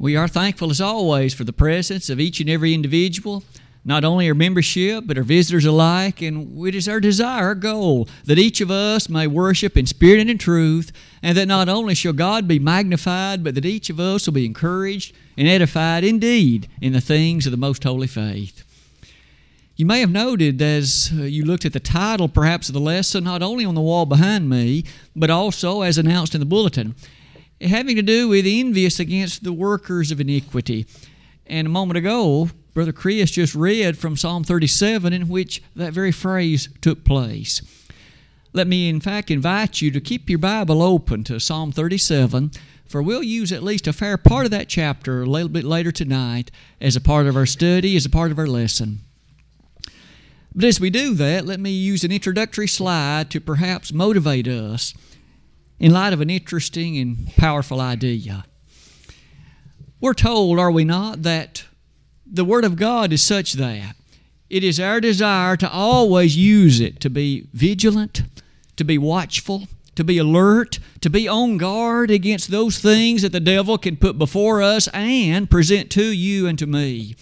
We are thankful as always for the presence of each and every individual, not only our membership, but our visitors alike. And it is our desire, our goal, that each of us may worship in spirit and in truth, and that not only shall God be magnified, but that each of us will be encouraged and edified indeed in the things of the most holy faith. You may have noted as uh, you looked at the title, perhaps, of the lesson, not only on the wall behind me, but also as announced in the bulletin having to do with envious against the workers of iniquity. And a moment ago, Brother Chris just read from Psalm 37 in which that very phrase took place. Let me, in fact, invite you to keep your Bible open to Psalm 37, for we'll use at least a fair part of that chapter a little bit later tonight as a part of our study, as a part of our lesson. But as we do that, let me use an introductory slide to perhaps motivate us in light of an interesting and powerful idea. We're told, are we not, that the Word of God is such that it is our desire to always use it to be vigilant, to be watchful, to be alert, to be on guard against those things that the devil can put before us and present to you and to me.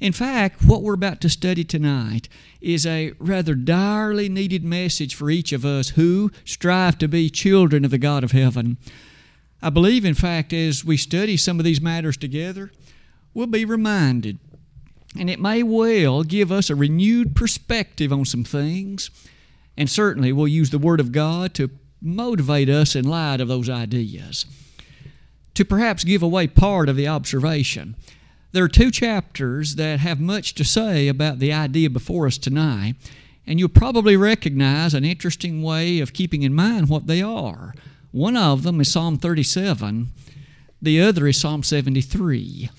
In fact, what we're about to study tonight is a rather direly needed message for each of us who strive to be children of the God of heaven. I believe, in fact, as we study some of these matters together, we'll be reminded, and it may well give us a renewed perspective on some things, and certainly we'll use the Word of God to motivate us in light of those ideas. To perhaps give away part of the observation, there are two chapters that have much to say about the idea before us tonight, and you'll probably recognize an interesting way of keeping in mind what they are. One of them is Psalm 37, the other is Psalm 73.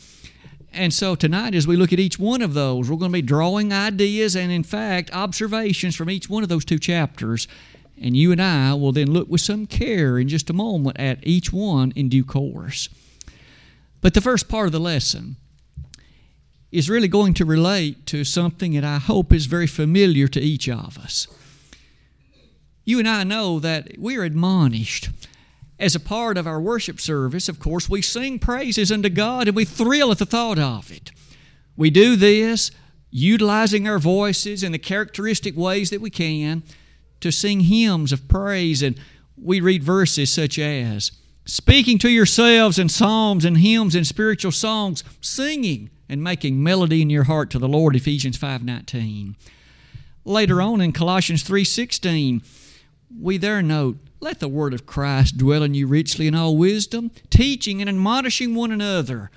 And so tonight, as we look at each one of those, we're going to be drawing ideas and, in fact, observations from each one of those two chapters. And you and I will then look with some care in just a moment at each one in due course. But the first part of the lesson is really going to relate to something that I hope is very familiar to each of us. You and I know that we are admonished as a part of our worship service. Of course, we sing praises unto God and we thrill at the thought of it. We do this utilizing our voices in the characteristic ways that we can to sing hymns of praise. And we read verses such as, Speaking to yourselves in psalms and hymns and spiritual songs, singing and making melody in your heart to the Lord, Ephesians 5.19. Later on in Colossians 3.16, we there note, Let the word of Christ dwell in you richly in all wisdom, teaching and admonishing one another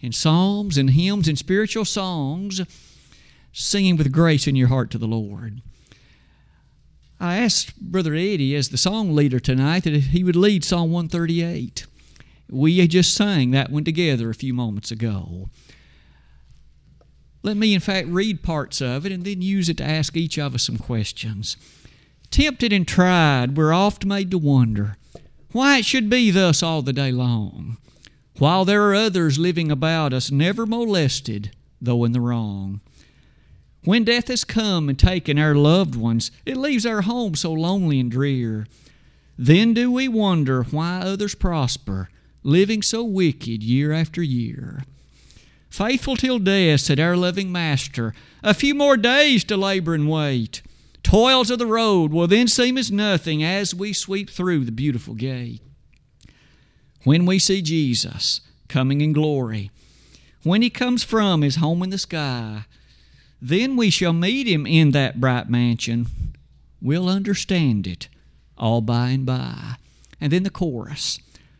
in psalms and hymns and spiritual songs, singing with grace in your heart to the Lord. I asked Brother Eddie as the song leader tonight that he would lead Psalm 138. We just sang that one together a few moments ago. Let me, in fact, read parts of it and then use it to ask each of us some questions. Tempted and tried, we're oft made to wonder why it should be thus all the day long, while there are others living about us never molested, though in the wrong. When death has come and taken our loved ones, it leaves our home so lonely and drear. Then do we wonder why others prosper, living so wicked year after year. Faithful till death, said our loving Master, a few more days to labor and wait. Toils of the road will then seem as nothing as we sweep through the beautiful gate. When we see Jesus coming in glory, when he comes from his home in the sky, then we shall meet him in that bright mansion. We'll understand it all by and by. And then the chorus.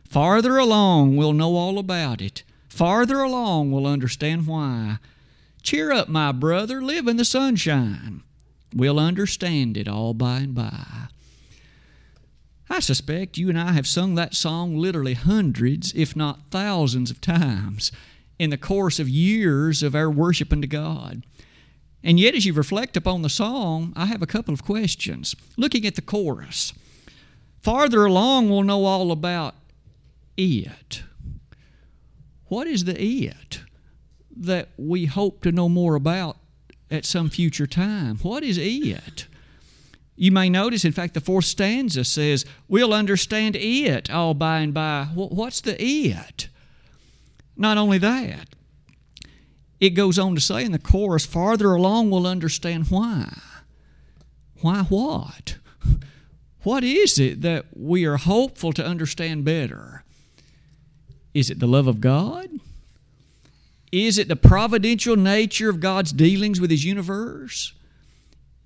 Farther along, we'll know all about it. Farther along, we'll understand why. Cheer up, my brother, live in the sunshine. We'll understand it all by and by. I suspect you and I have sung that song literally hundreds, if not thousands, of times in the course of years of our worship unto God. And yet, as you reflect upon the song, I have a couple of questions. Looking at the chorus, farther along, we'll know all about it. What is the it that we hope to know more about at some future time? What is it? You may notice, in fact, the fourth stanza says, We'll understand it all by and by. What's the it? Not only that, it goes on to say in the chorus, farther along we'll understand why. Why what? What is it that we are hopeful to understand better? Is it the love of God? Is it the providential nature of God's dealings with His universe?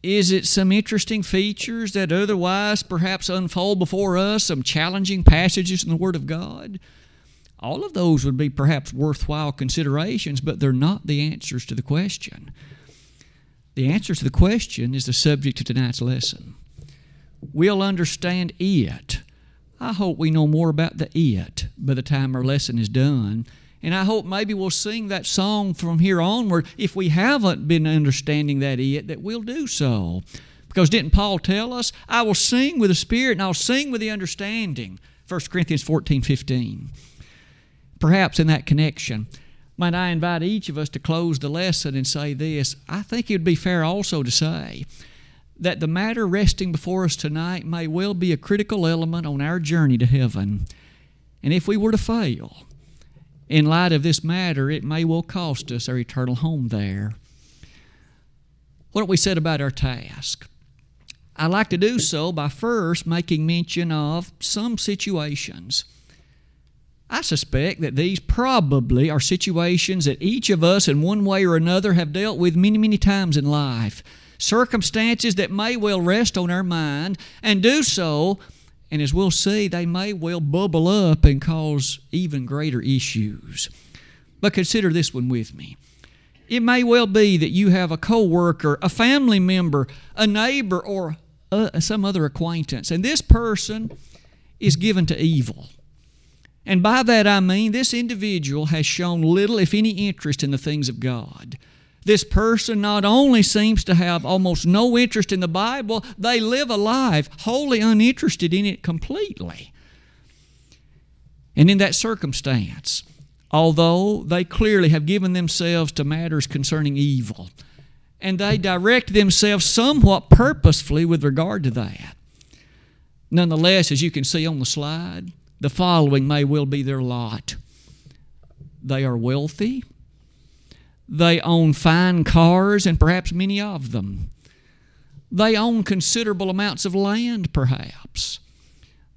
Is it some interesting features that otherwise perhaps unfold before us, some challenging passages in the Word of God? All of those would be perhaps worthwhile considerations, but they're not the answers to the question. The answer to the question is the subject of tonight's lesson. We'll understand it. I hope we know more about the it by the time our lesson is done. And I hope maybe we'll sing that song from here onward. If we haven't been understanding that it, that we'll do so. Because didn't Paul tell us, I will sing with the Spirit and I'll sing with the understanding? 1 Corinthians 14 15 perhaps in that connection, might I invite each of us to close the lesson and say this? I think it would be fair also to say that the matter resting before us tonight may well be a critical element on our journey to heaven. And if we were to fail, in light of this matter, it may well cost us our eternal home there. What have we said about our task? I like to do so by first making mention of some situations I suspect that these probably are situations that each of us, in one way or another, have dealt with many, many times in life. Circumstances that may well rest on our mind and do so, and as we'll see, they may well bubble up and cause even greater issues. But consider this one with me. It may well be that you have a coworker, a family member, a neighbor, or uh, some other acquaintance, and this person is given to evil. And by that I mean this individual has shown little, if any, interest in the things of God. This person not only seems to have almost no interest in the Bible, they live a life wholly uninterested in it completely. And in that circumstance, although they clearly have given themselves to matters concerning evil, and they direct themselves somewhat purposefully with regard to that, nonetheless, as you can see on the slide, the following may well be their lot. They are wealthy. They own fine cars, and perhaps many of them. They own considerable amounts of land, perhaps.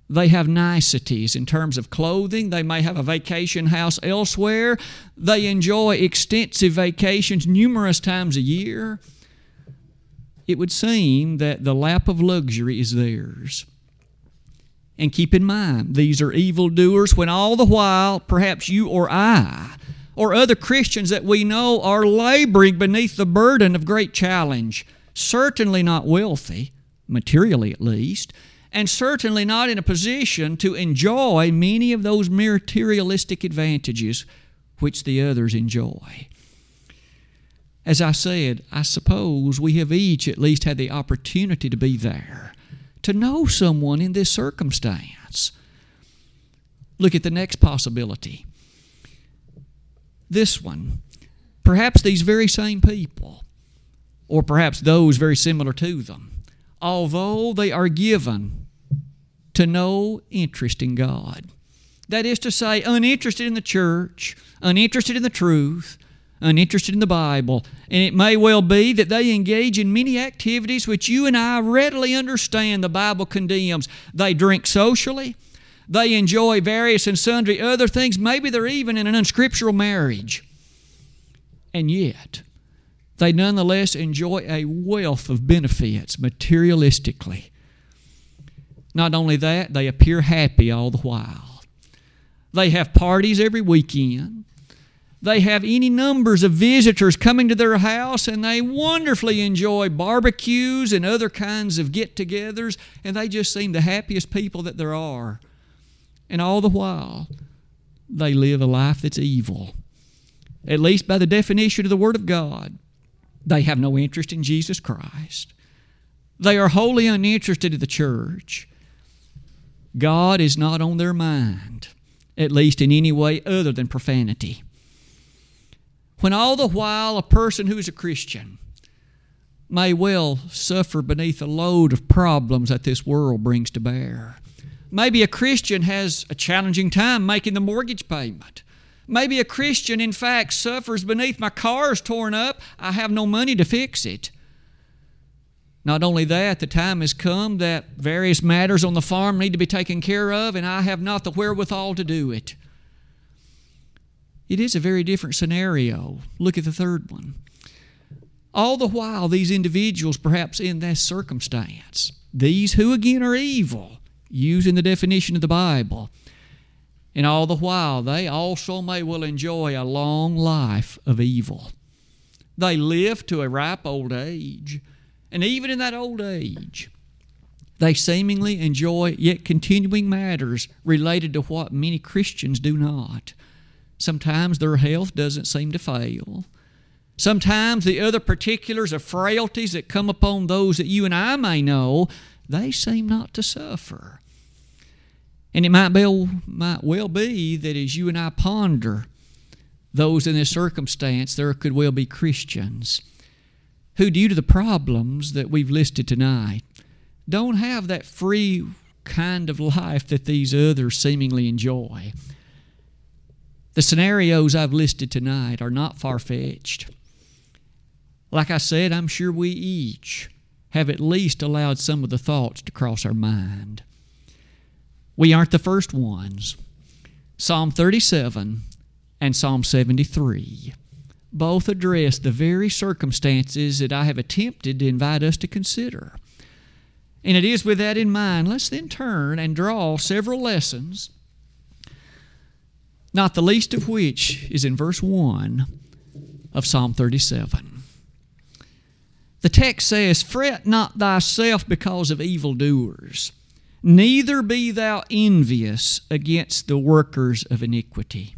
They have niceties in terms of clothing. They may have a vacation house elsewhere. They enjoy extensive vacations numerous times a year. It would seem that the lap of luxury is theirs. And keep in mind, these are evildoers when all the while, perhaps you or I, or other Christians that we know are laboring beneath the burden of great challenge, certainly not wealthy, materially at least, and certainly not in a position to enjoy many of those materialistic advantages which the others enjoy. As I said, I suppose we have each at least had the opportunity to be there to know someone in this circumstance. Look at the next possibility. This one. Perhaps these very same people, or perhaps those very similar to them, although they are given to no interest in God. That is to say, uninterested in the church, uninterested in the truth, uninterested in the Bible. And it may well be that they engage in many activities which you and I readily understand the Bible condemns. They drink socially, they enjoy various and sundry other things. Maybe they're even in an unscriptural marriage. And yet, they nonetheless enjoy a wealth of benefits materialistically. Not only that, they appear happy all the while. They have parties every weekend. They have any numbers of visitors coming to their house, and they wonderfully enjoy barbecues and other kinds of get togethers, and they just seem the happiest people that there are. And all the while, they live a life that's evil, at least by the definition of the Word of God. They have no interest in Jesus Christ. They are wholly uninterested in the church. God is not on their mind, at least in any way other than profanity when all the while a person who is a Christian may well suffer beneath a load of problems that this world brings to bear. Maybe a Christian has a challenging time making the mortgage payment. Maybe a Christian, in fact, suffers beneath my car is torn up. I have no money to fix it. Not only that, the time has come that various matters on the farm need to be taken care of, and I have not the wherewithal to do it. It is a very different scenario. Look at the third one. All the while, these individuals, perhaps in that circumstance, these who again are evil, using the definition of the Bible, and all the while they also may well enjoy a long life of evil. They live to a ripe old age, and even in that old age, they seemingly enjoy yet continuing matters related to what many Christians do not. Sometimes their health doesn't seem to fail. Sometimes the other particulars of frailties that come upon those that you and I may know, they seem not to suffer. And it might, be, might well be that as you and I ponder those in this circumstance, there could well be Christians who, due to the problems that we've listed tonight, don't have that free kind of life that these others seemingly enjoy. The scenarios I've listed tonight are not far fetched. Like I said, I'm sure we each have at least allowed some of the thoughts to cross our mind. We aren't the first ones. Psalm 37 and Psalm 73 both address the very circumstances that I have attempted to invite us to consider. And it is with that in mind, let's then turn and draw several lessons, not the least of which is in verse 1 of Psalm 37. The text says, Fret not thyself because of evildoers Neither be thou envious against the workers of iniquity.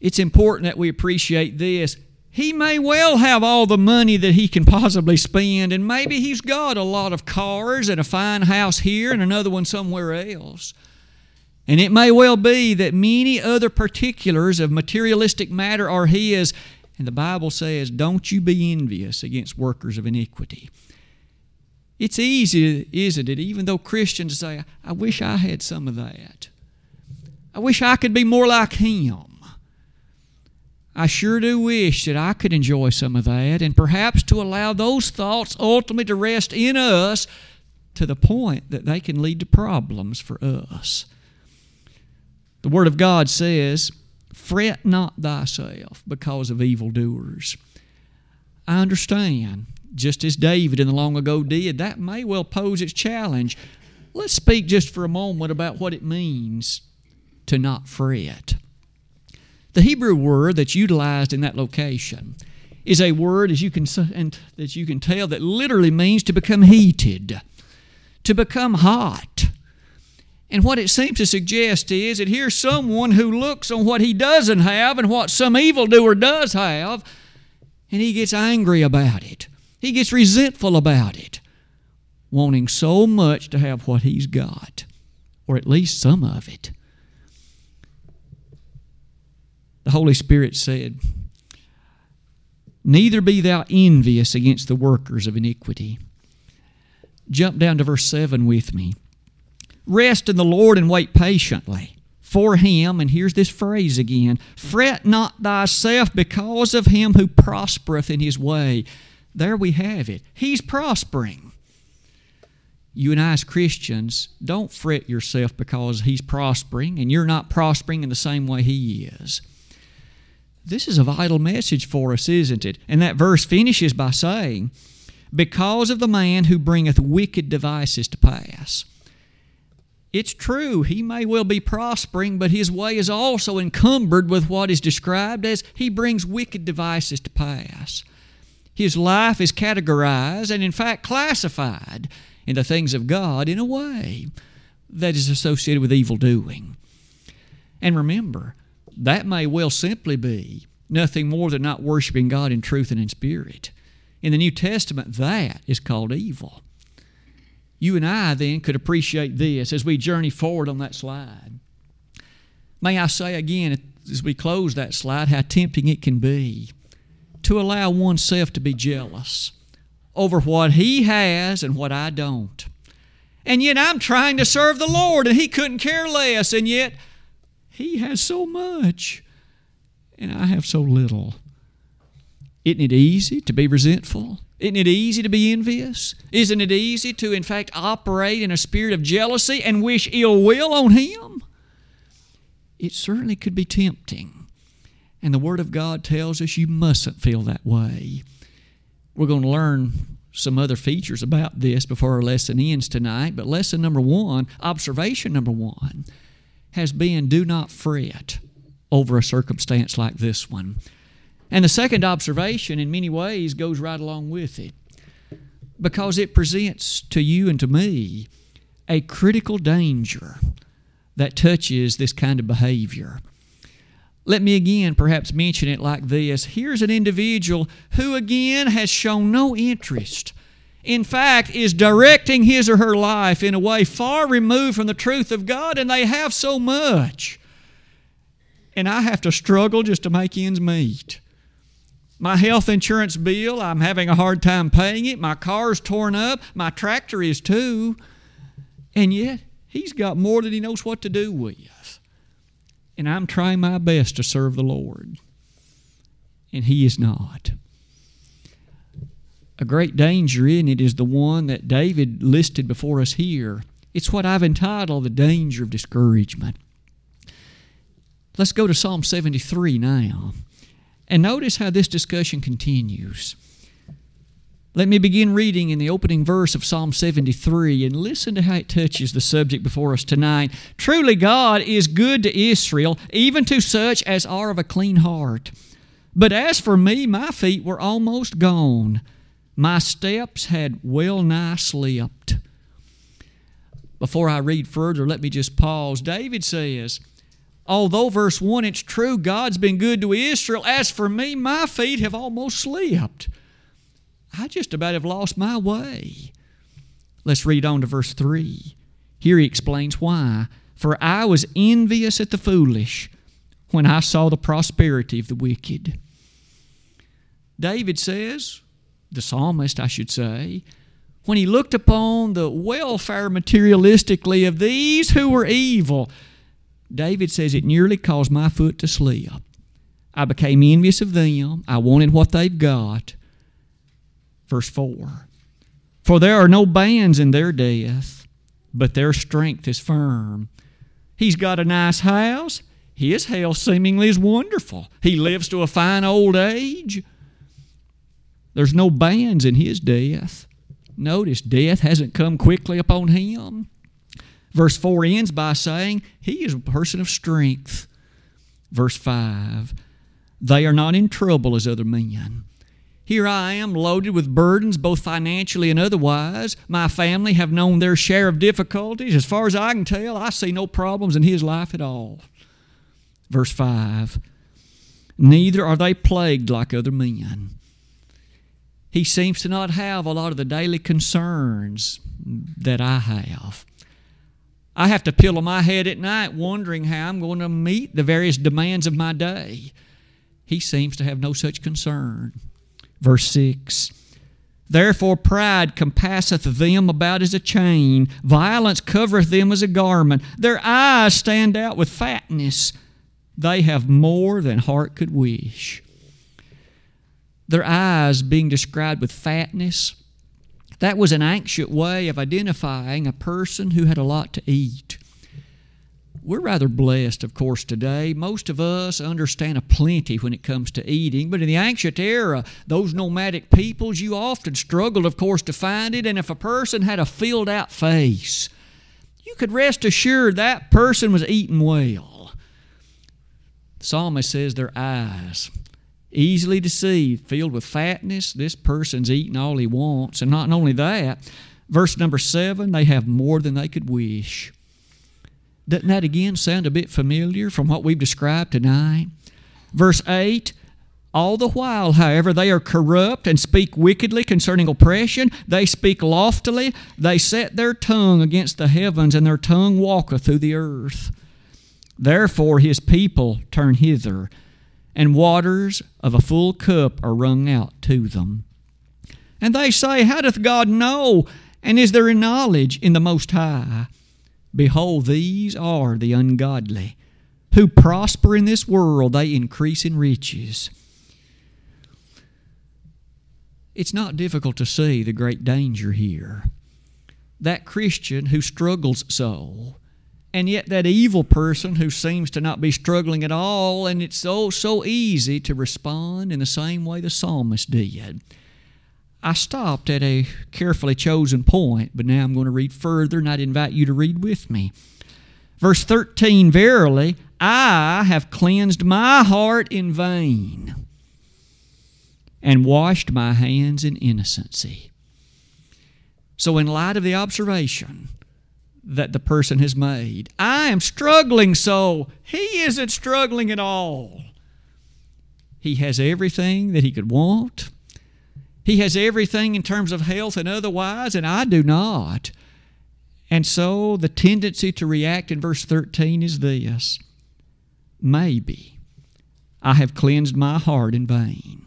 It's important that we appreciate this. He may well have all the money that he can possibly spend, and maybe he's got a lot of cars and a fine house here and another one somewhere else. And it may well be that many other particulars of materialistic matter are his. And the Bible says, Don't you be envious against workers of iniquity. It's easy, isn't it? Even though Christians say, I wish I had some of that. I wish I could be more like him. I sure do wish that I could enjoy some of that and perhaps to allow those thoughts ultimately to rest in us to the point that they can lead to problems for us. The Word of God says, Fret not thyself because of evildoers. I understand just as David in the long ago did, that may well pose its challenge. Let's speak just for a moment about what it means to not fret. The Hebrew word that's utilized in that location is a word, as you can and that you can tell, that literally means to become heated, to become hot. And what it seems to suggest is that here's someone who looks on what he doesn't have and what some evildoer does have, and he gets angry about it. He gets resentful about it, wanting so much to have what he's got, or at least some of it. The Holy Spirit said, Neither be thou envious against the workers of iniquity. Jump down to verse 7 with me. Rest in the Lord and wait patiently for him. And here's this phrase again Fret not thyself because of him who prospereth in his way there we have it. He's prospering. You and I, as Christians, don't fret yourself because He's prospering and you're not prospering in the same way He is. This is a vital message for us, isn't it? And that verse finishes by saying, Because of the man who bringeth wicked devices to pass. It's true, he may well be prospering, but his way is also encumbered with what is described as he brings wicked devices to pass. His life is categorized and, in fact, classified in the things of God in a way that is associated with evil doing. And remember, that may well simply be nothing more than not worshiping God in truth and in spirit. In the New Testament, that is called evil. You and I then could appreciate this as we journey forward on that slide. May I say again, as we close that slide, how tempting it can be to allow oneself to be jealous over what he has and what I don't. And yet I'm trying to serve the Lord and he couldn't care less, and yet He has so much, and I have so little. Isn't it easy to be resentful? Isn't it easy to be envious? Isn't it easy to, in fact, operate in a spirit of jealousy and wish ill will on Him? It certainly could be tempting. And the Word of God tells us you mustn't feel that way. We're going to learn some other features about this before our lesson ends tonight, but lesson number one, observation number one, has been do not fret over a circumstance like this one. And the second observation, in many ways, goes right along with it because it presents to you and to me a critical danger that touches this kind of behavior. Let me again perhaps mention it like this. Here's an individual who again has shown no interest. In fact, is directing his or her life in a way far removed from the truth of God, and they have so much. And I have to struggle just to make ends meet. My health insurance bill, I'm having a hard time paying it. My car's torn up. My tractor is too. And yet, he's got more than he knows what to do with and I'm trying my best to serve the Lord. And He is not. A great danger in it is the one that David listed before us here. It's what I've entitled the danger of discouragement. Let's go to Psalm 73 now. And notice how this discussion continues. Let me begin reading in the opening verse of Psalm 73 and listen to how it touches the subject before us tonight. Truly, God is good to Israel, even to such as are of a clean heart. But as for me, my feet were almost gone. My steps had well nigh slipped. Before I read further, let me just pause. David says, Although, verse 1, it's true, God's been good to Israel, as for me, my feet have almost slipped. I just about have lost my way. Let's read on to verse 3. Here he explains why. For I was envious at the foolish when I saw the prosperity of the wicked. David says, the psalmist, I should say, when he looked upon the welfare materialistically of these who were evil, David says, It nearly caused my foot to slip. I became envious of them. I wanted what they've got. Verse 4 For there are no bands in their death, but their strength is firm. He's got a nice house. His health seemingly is wonderful. He lives to a fine old age. There's no bands in his death. Notice, death hasn't come quickly upon him. Verse 4 ends by saying, He is a person of strength. Verse 5 They are not in trouble as other men. Here I am loaded with burdens, both financially and otherwise. My family have known their share of difficulties. As far as I can tell, I see no problems in his life at all. Verse 5 Neither are they plagued like other men. He seems to not have a lot of the daily concerns that I have. I have to pillow my head at night wondering how I'm going to meet the various demands of my day. He seems to have no such concern. Verse 6 Therefore pride compasseth them about as a chain, violence covereth them as a garment. Their eyes stand out with fatness. They have more than heart could wish. Their eyes being described with fatness, that was an ancient way of identifying a person who had a lot to eat we're rather blessed, of course, today. Most of us understand a plenty when it comes to eating, but in the ancient era, those nomadic peoples, you often struggled, of course, to find it. And if a person had a filled out face, you could rest assured that person was eating well. The psalmist says their eyes, easily deceived, filled with fatness. This person's eating all he wants. And not only that, verse number seven, they have more than they could wish. Doesn't that again sound a bit familiar from what we've described tonight? Verse 8 All the while, however, they are corrupt and speak wickedly concerning oppression. They speak loftily. They set their tongue against the heavens, and their tongue walketh through the earth. Therefore his people turn hither, and waters of a full cup are wrung out to them. And they say, How doth God know? And is there a knowledge in the Most High? Behold, these are the ungodly. who prosper in this world, they increase in riches. It's not difficult to see the great danger here. That Christian who struggles so, and yet that evil person who seems to not be struggling at all, and it's so so easy to respond in the same way the psalmist did. I stopped at a carefully chosen point, but now I'm going to read further, and I'd invite you to read with me. Verse 13 Verily, I have cleansed my heart in vain and washed my hands in innocency. So, in light of the observation that the person has made, I am struggling so. He isn't struggling at all. He has everything that he could want. He has everything in terms of health and otherwise, and I do not. And so the tendency to react in verse 13 is this Maybe I have cleansed my heart in vain.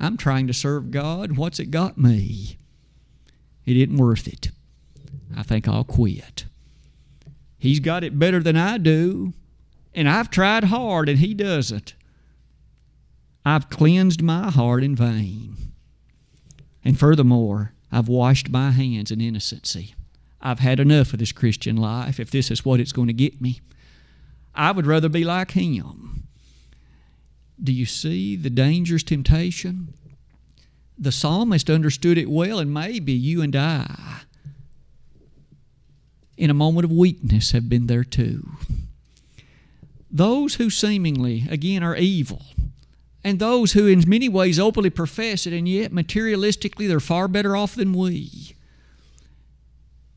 I'm trying to serve God. What's it got me? It isn't worth it. I think I'll quit. He's got it better than I do, and I've tried hard, and He doesn't. I've cleansed my heart in vain. And furthermore, I've washed my hands in innocency. I've had enough of this Christian life if this is what it's going to get me. I would rather be like him. Do you see the dangerous temptation? The psalmist understood it well, and maybe you and I, in a moment of weakness, have been there too. Those who seemingly, again, are evil, and those who in many ways openly profess it, and yet materialistically they're far better off than we.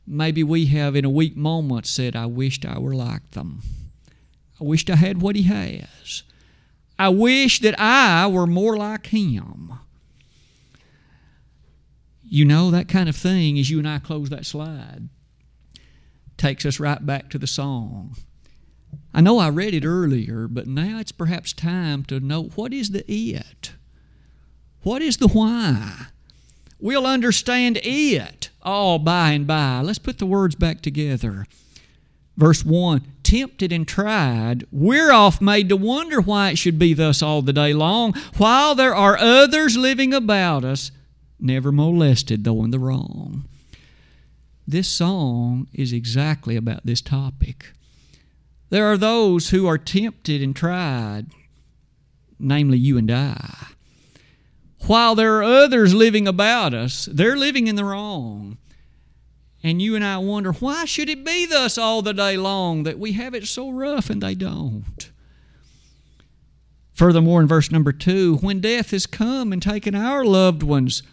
Maybe we have, in a weak moment, said, I wished I were like them. I wished I had what he has. I wish that I were more like him. You know, that kind of thing, as you and I close that slide, takes us right back to the song. I know I read it earlier, but now it's perhaps time to know what is the it? What is the why? We'll understand it all by and by. Let's put the words back together. Verse 1 Tempted and tried, we're off made to wonder why it should be thus all the day long, while there are others living about us, never molested, though in the wrong. This song is exactly about this topic. There are those who are tempted and tried, namely you and I. While there are others living about us, they're living in the wrong. And you and I wonder, why should it be thus all the day long that we have it so rough and they don't? Furthermore, in verse number two, when death has come and taken our loved ones,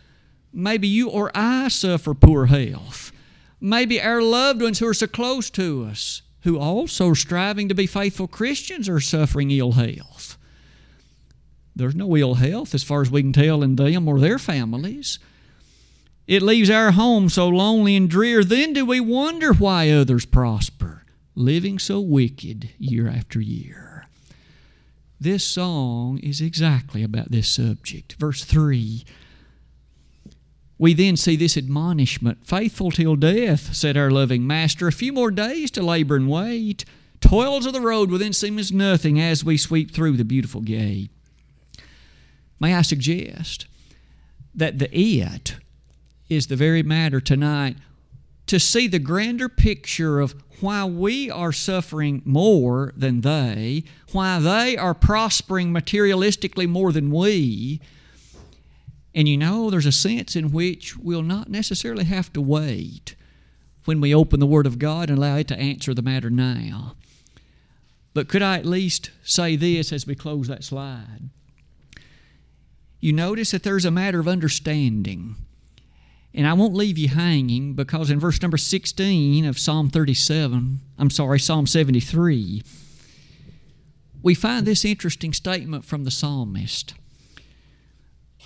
maybe you or I suffer poor health. Maybe our loved ones who are so close to us, who also are striving to be faithful Christians, are suffering ill health. There's no ill health as far as we can tell in them or their families. It leaves our home so lonely and drear. Then do we wonder why others prosper, living so wicked year after year. This song is exactly about this subject. Verse 3 we then see this admonishment Faithful till death, said our loving Master. A few more days to labor and wait. Toils of the road will then seem as nothing as we sweep through the beautiful gate. May I suggest that the it is the very matter tonight to see the grander picture of why we are suffering more than they, why they are prospering materialistically more than we. And you know, there's a sense in which we'll not necessarily have to wait when we open the Word of God and allow it to answer the matter now. But could I at least say this as we close that slide? You notice that there's a matter of understanding and I won't leave you hanging because in verse number 16 of Psalm 37, I'm sorry, Psalm 73, we find this interesting statement from the psalmist.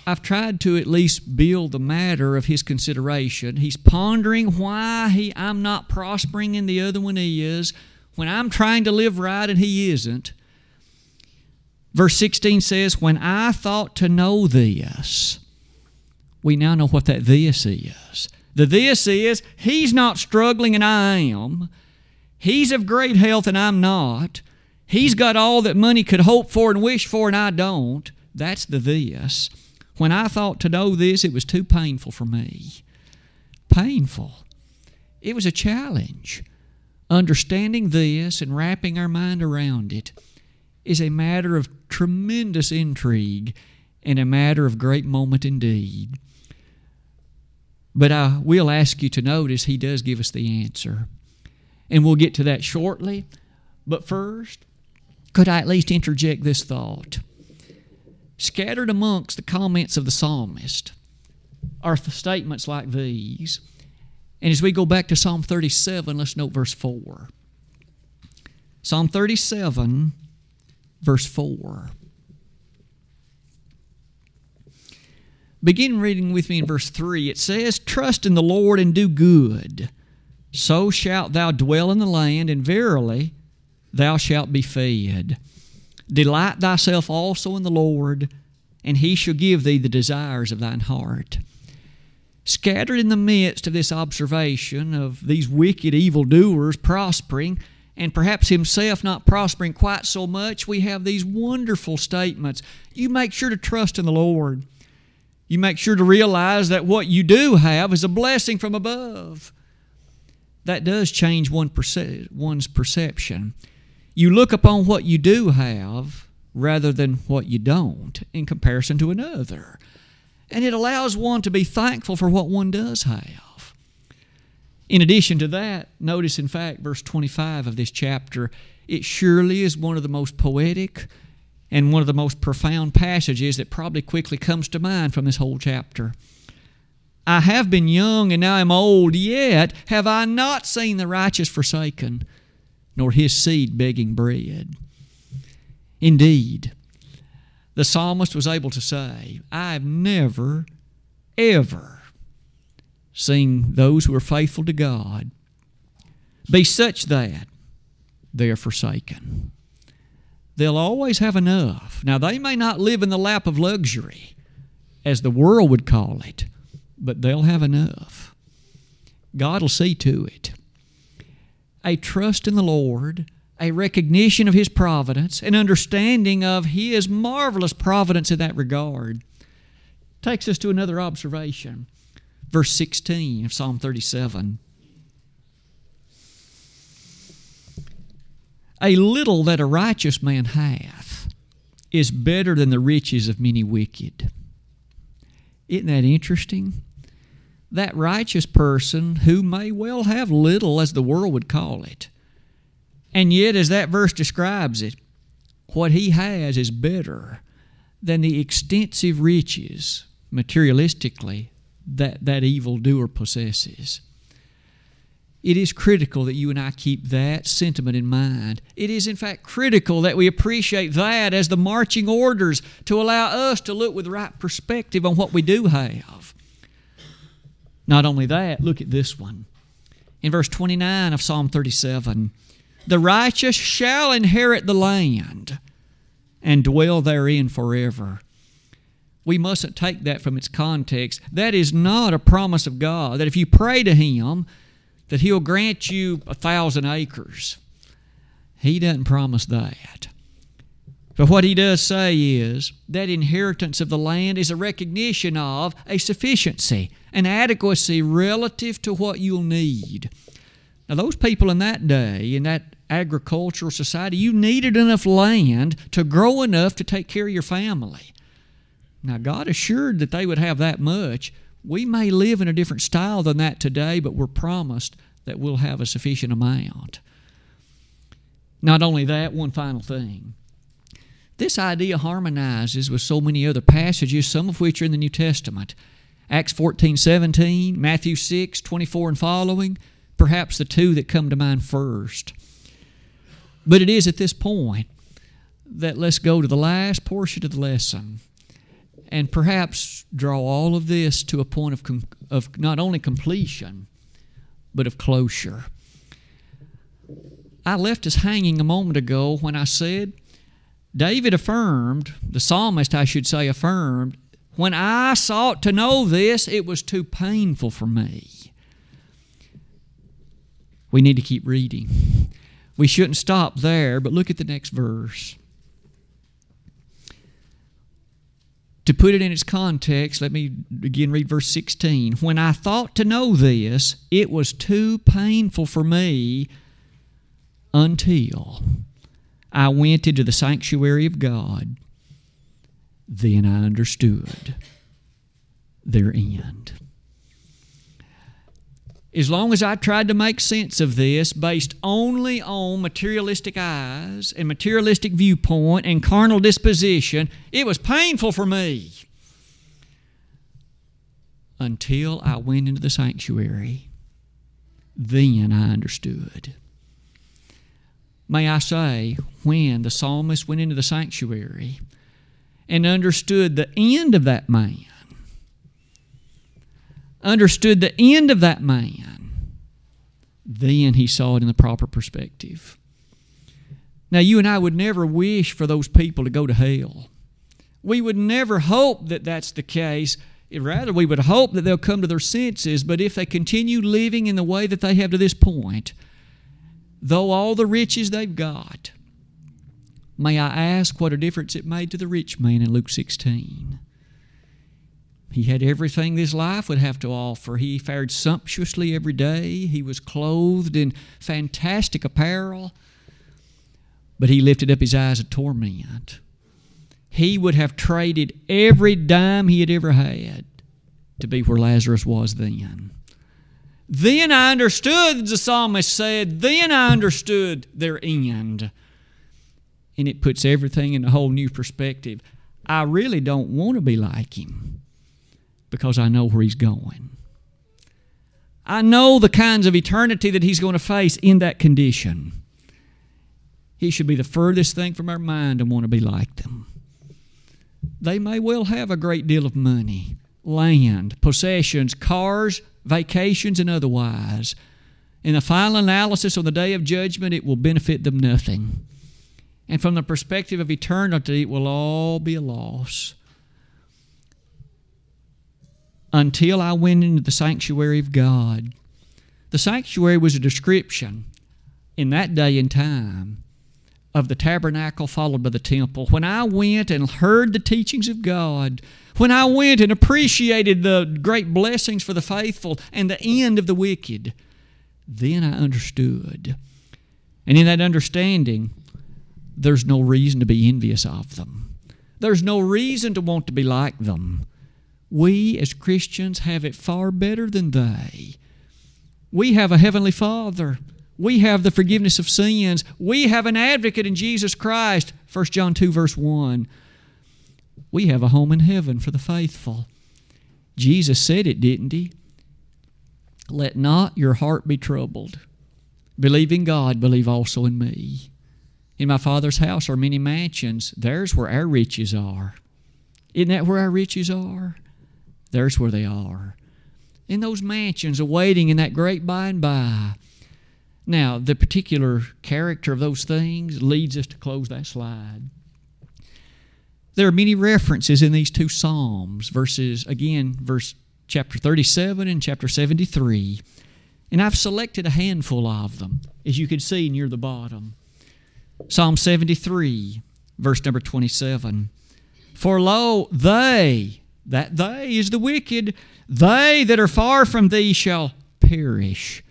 I've tried to at least build the matter of his consideration. He's pondering why he, I'm not prospering and the other one is, when I'm trying to live right and he isn't. Verse 16 says, When I thought to know this, we now know what that this is. The this is, he's not struggling and I am. He's of great health and I'm not. He's got all that money could hope for and wish for, and I don't. That's the this. When I thought to know this, it was too painful for me. Painful. It was a challenge. Understanding this and wrapping our mind around it is a matter of tremendous intrigue and a matter of great moment indeed. But I will ask you to notice he does give us the answer. And we'll get to that shortly. But first, could I at least interject this thought? Scattered amongst the comments of the psalmist are statements like these. And as we go back to Psalm 37, let's note verse 4. Psalm 37, verse 4. Begin reading with me in verse 3. It says, Trust in the Lord and do good. So shalt thou dwell in the land, and verily thou shalt be fed. Delight thyself also in the Lord, and he shall give thee the desires of thine heart. Scattered in the midst of this observation of these wicked evildoers prospering, and perhaps himself not prospering quite so much, we have these wonderful statements. You make sure to trust in the Lord. You make sure to realize that what you do have is a blessing from above. That does change one perce- one's perception. You look upon what you do have rather than what you don't in comparison to another. And it allows one to be thankful for what one does have. In addition to that, notice in fact verse 25 of this chapter, it surely is one of the most poetic and one of the most profound passages that probably quickly comes to mind from this whole chapter. I have been young and now I am old, yet have I not seen the righteous forsaken, nor his seed begging bread. Indeed, the psalmist was able to say, I've never, ever seen those who are faithful to God be such that they are forsaken they'll always have enough. Now, they may not live in the lap of luxury, as the world would call it, but they'll have enough. God will see to it. A trust in the Lord, a recognition of His providence, an understanding of His marvelous providence in that regard, takes us to another observation. Verse 16 of Psalm 37. A little that a righteous man hath is better than the riches of many wicked. Isn't that interesting? That righteous person who may well have little, as the world would call it, and yet, as that verse describes it, what he has is better than the extensive riches, materialistically, that that evildoer possesses. It is critical that you and I keep that sentiment in mind. It is, in fact, critical that we appreciate that as the marching orders to allow us to look with right perspective on what we do have. Not only that, look at this one. In verse 29 of Psalm 37 The righteous shall inherit the land and dwell therein forever. We mustn't take that from its context. That is not a promise of God, that if you pray to Him, that He'll grant you a thousand acres. He doesn't promise that. But what He does say is that inheritance of the land is a recognition of a sufficiency, an adequacy relative to what you'll need. Now, those people in that day, in that agricultural society, you needed enough land to grow enough to take care of your family. Now, God assured that they would have that much, we may live in a different style than that today, but we're promised that we'll have a sufficient amount. Not only that, one final thing. This idea harmonizes with so many other passages, some of which are in the New Testament. Acts 14 17, Matthew 6 24 and following, perhaps the two that come to mind first. But it is at this point that let's go to the last portion of the lesson and perhaps draw all of this to a point of, com- of not only completion, but of closure. I left us hanging a moment ago when I said, David affirmed, the psalmist, I should say, affirmed, when I sought to know this, it was too painful for me. We need to keep reading. We shouldn't stop there, but look at the next verse. To put it in its context, let me again read verse 16. When I thought to know this, it was too painful for me until I went into the sanctuary of God. Then I understood their end as long as I tried to make sense of this based only on materialistic eyes and materialistic viewpoint and carnal disposition, it was painful for me until I went into the sanctuary. Then I understood. May I say, when the psalmist went into the sanctuary and understood the end of that man, understood the end of that man, then he saw it in the proper perspective. Now, you and I would never wish for those people to go to hell. We would never hope that that's the case. Rather, we would hope that they'll come to their senses, but if they continue living in the way that they have to this point, though all the riches they've got, may I ask what a difference it made to the rich man in Luke 16? He had everything this life would have to offer. He fared sumptuously every day. He was clothed in fantastic apparel. But he lifted up his eyes of torment. He would have traded every dime he had ever had to be where Lazarus was then. Then I understood, the psalmist said, then I understood their end. And it puts everything in a whole new perspective. I really don't want to be like him because I know where he's going. I know the kinds of eternity that he's going to face in that condition. He should be the furthest thing from our mind to want to be like them. They may well have a great deal of money, land, possessions, cars, vacations, and otherwise. In the final analysis on the day of judgment, it will benefit them nothing. And from the perspective of eternity, it will all be a loss until I went into the sanctuary of God. The sanctuary was a description in that day and time of the tabernacle followed by the temple. When I went and heard the teachings of God, when I went and appreciated the great blessings for the faithful and the end of the wicked, then I understood. And in that understanding, there's no reason to be envious of them. There's no reason to want to be like them. We as Christians have it far better than they. We have a Heavenly Father. We have the forgiveness of sins. We have an advocate in Jesus Christ. 1 John 2, verse 1. We have a home in heaven for the faithful. Jesus said it, didn't he? Let not your heart be troubled. Believe in God, believe also in me. In my Father's house are many mansions. There's where our riches are. Isn't that where our riches are? There's where they are. In those mansions awaiting in that great by and by. Now, the particular character of those things leads us to close that slide. There are many references in these two Psalms, verses, again, verse chapter 37 and chapter 73. And I've selected a handful of them, as you can see near the bottom. Psalm 73, verse number 27. For lo, they, that they is the wicked. They that are far from thee shall perish.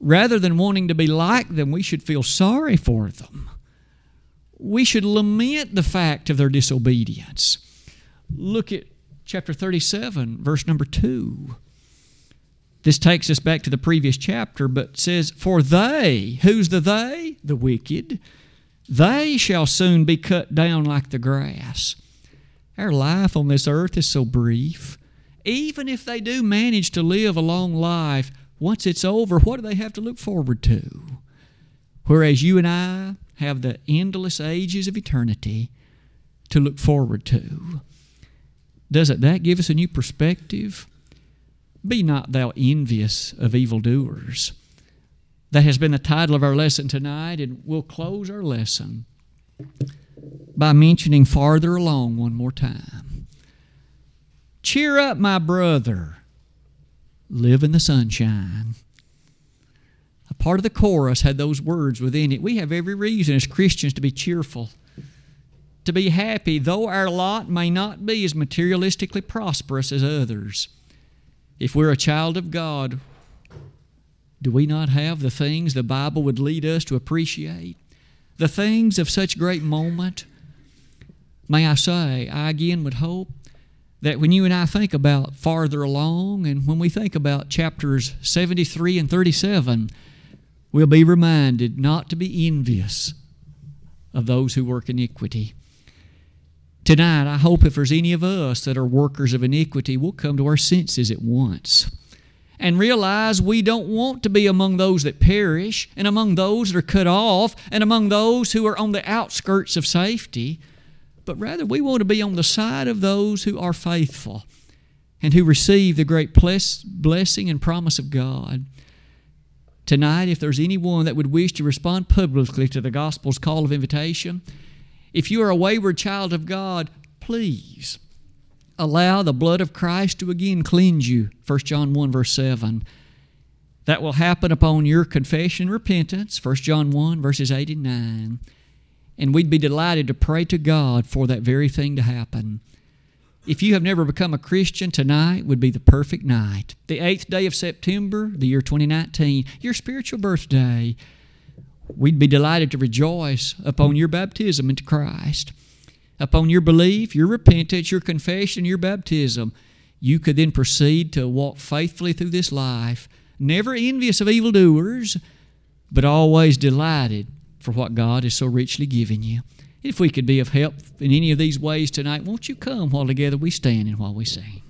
Rather than wanting to be like them, we should feel sorry for them. We should lament the fact of their disobedience. Look at chapter 37, verse number 2. This takes us back to the previous chapter, but says, For they, who's the they? The wicked, they shall soon be cut down like the grass. Our life on this earth is so brief. Even if they do manage to live a long life, once it's over, what do they have to look forward to? Whereas you and I have the endless ages of eternity to look forward to. Doesn't that give us a new perspective? Be not thou envious of evildoers. That has been the title of our lesson tonight, and we'll close our lesson by mentioning farther along one more time. Cheer up, my brother. Live in the sunshine. A part of the chorus had those words within it. We have every reason as Christians to be cheerful, to be happy, though our lot may not be as materialistically prosperous as others. If we're a child of God, do we not have the things the Bible would lead us to appreciate? The things of such great moment? May I say, I again would hope that when you and I think about farther along and when we think about chapters 73 and 37, we'll be reminded not to be envious of those who work iniquity. Tonight, I hope if there's any of us that are workers of iniquity, we'll come to our senses at once and realize we don't want to be among those that perish and among those that are cut off and among those who are on the outskirts of safety, but rather we want to be on the side of those who are faithful and who receive the great blessing and promise of God. Tonight, if there's anyone that would wish to respond publicly to the gospel's call of invitation, if you are a wayward child of God, please allow the blood of Christ to again cleanse you. 1 John 1, verse 7. That will happen upon your confession and repentance. 1 John 1, verses 8 and 9. And we'd be delighted to pray to God for that very thing to happen. If you have never become a Christian, tonight would be the perfect night. The eighth day of September, the year 2019, your spiritual birthday. We'd be delighted to rejoice upon your baptism into Christ. Upon your belief, your repentance, your confession, your baptism, you could then proceed to walk faithfully through this life, never envious of evildoers, but always delighted for what God has so richly given you. If we could be of help in any of these ways tonight, won't you come while together we stand and while we sing?